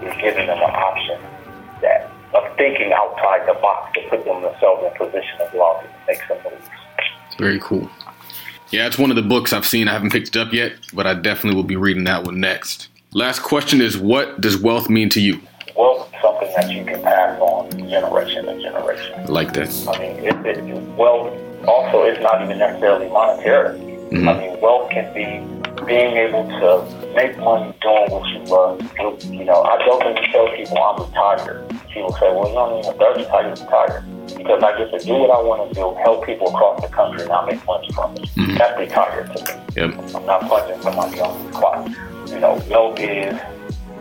We're giving them an option that of thinking outside the box to put themselves in position of law to make some moves. Very cool. Yeah, it's one of the books I've seen. I haven't picked it up yet, but I definitely will be reading that one next. Last question is What does wealth mean to you? Wealth is something that you can pass on generation to generation. I like that. I mean, it, it, wealth also is not even necessarily monetary. Mhm. I mean, wealth can be being able to make money doing what you love. You- know, I jokingly tell people I'm retired. People say, well, you don't even 30, how you retired? Because I get to do what I want to do, help people across the country, and not make money from it. Mhm. That's retired to me. Yep. I'm not punching somebody on the clock. You know, wealth is,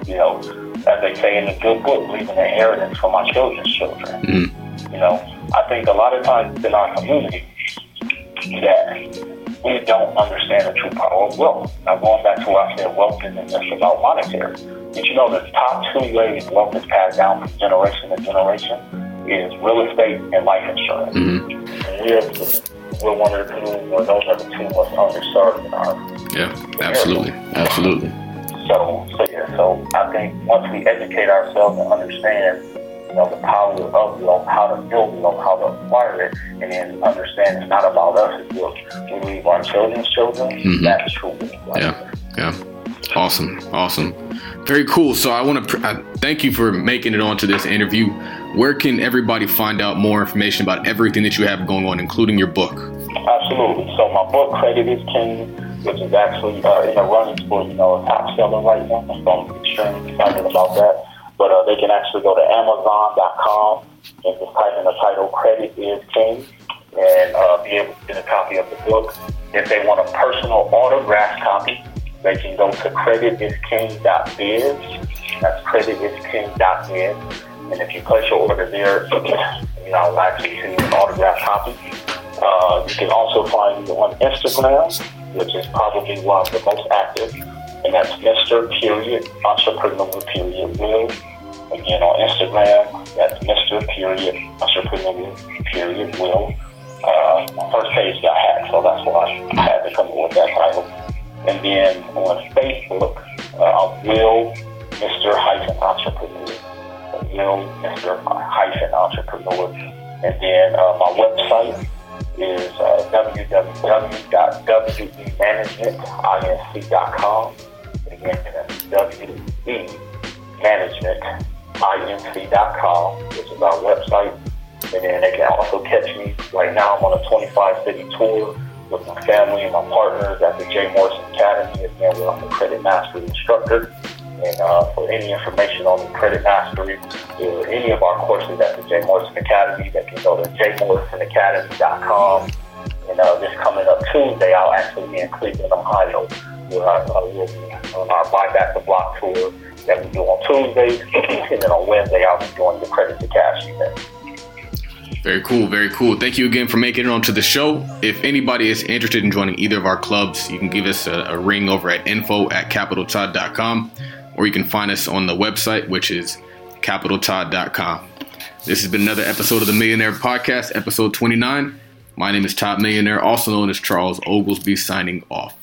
you know, as they say in the good book, leaving an inheritance for my children's children. Mhm. You know, I think a lot of times in our community that we don't understand the true power of wealth. Now, going back to what I said, wealth isn't just about monetary. Did you know the top two ways wealth is passed down from generation to generation is real estate and life insurance? Mhm. And we're, we're one of the two, or those are the two most underserved in our Yeah, absolutely. Absolutely. so, so yeah, so I think once we educate ourselves and understand, you know, the power of wealth, how to build wealth, how to acquire it, and then understand it's not about us, it's what we leave our children's children, Mhm. that's true Yeah. Yeah. Awesome. Awesome. Very cool. So I want to pr- I thank you for making it onto this interview. Where can everybody find out more information about everything that you have going on, including your book? Absolutely. So my book, Credit is King, which is actually uh, in the running for, you know, a top seller right now. So I'm extremely excited about that. But uh, they can actually go to Amazon.com and just type in the title, Credit is King, and uh, be able to get a copy of the book. If they want a personal autographed copy, they can go to creditisking.biz. That's creditisking.biz. And if you place your order there, you know, I'll actually send you an autographed copy. Uh, you can also find me on Instagram, which is probably one of the most active, and that's Mr. Period Entrepreneur Period Will. Again, on Instagram, that's Mr. Period Entrepreneur Period Will. Uh, my first page got hacked, so that's why I had to come up with that title. And then on Facebook, uh, Will Mr. Hyphen Entrepreneur. You, Mr. Hyphen Entrepreneur. And then uh, my website is uh, www.wemanagementinc.com. Again, that's wemanagementinc.com, which is our website. And then they can also catch me. Right now, I'm on a 25 city tour with my family and my partners at the Jay Morrison Academy. Again, I'm a credit mastery instructor. And uh, for any information on the credit mastery or any of our courses at the Jay Morrison Academy, they can go to jmorrisonacademy.com. And uh, this coming up Tuesday, I'll actually be in Cleveland, Ohio, where I uh, will be on our Buy Back the Block tour that we do on Tuesdays. and then on Wednesday, I'll be doing the Credit to Cash event. Very cool, very cool. Thank you again for making it onto the show. If anybody is interested in joining either of our clubs, you can give us a, a ring over at info at capitaltodd.com or you can find us on the website, which is capitaltodd.com. This has been another episode of the Millionaire Podcast, episode 29. My name is Todd Millionaire, also known as Charles Oglesby, signing off.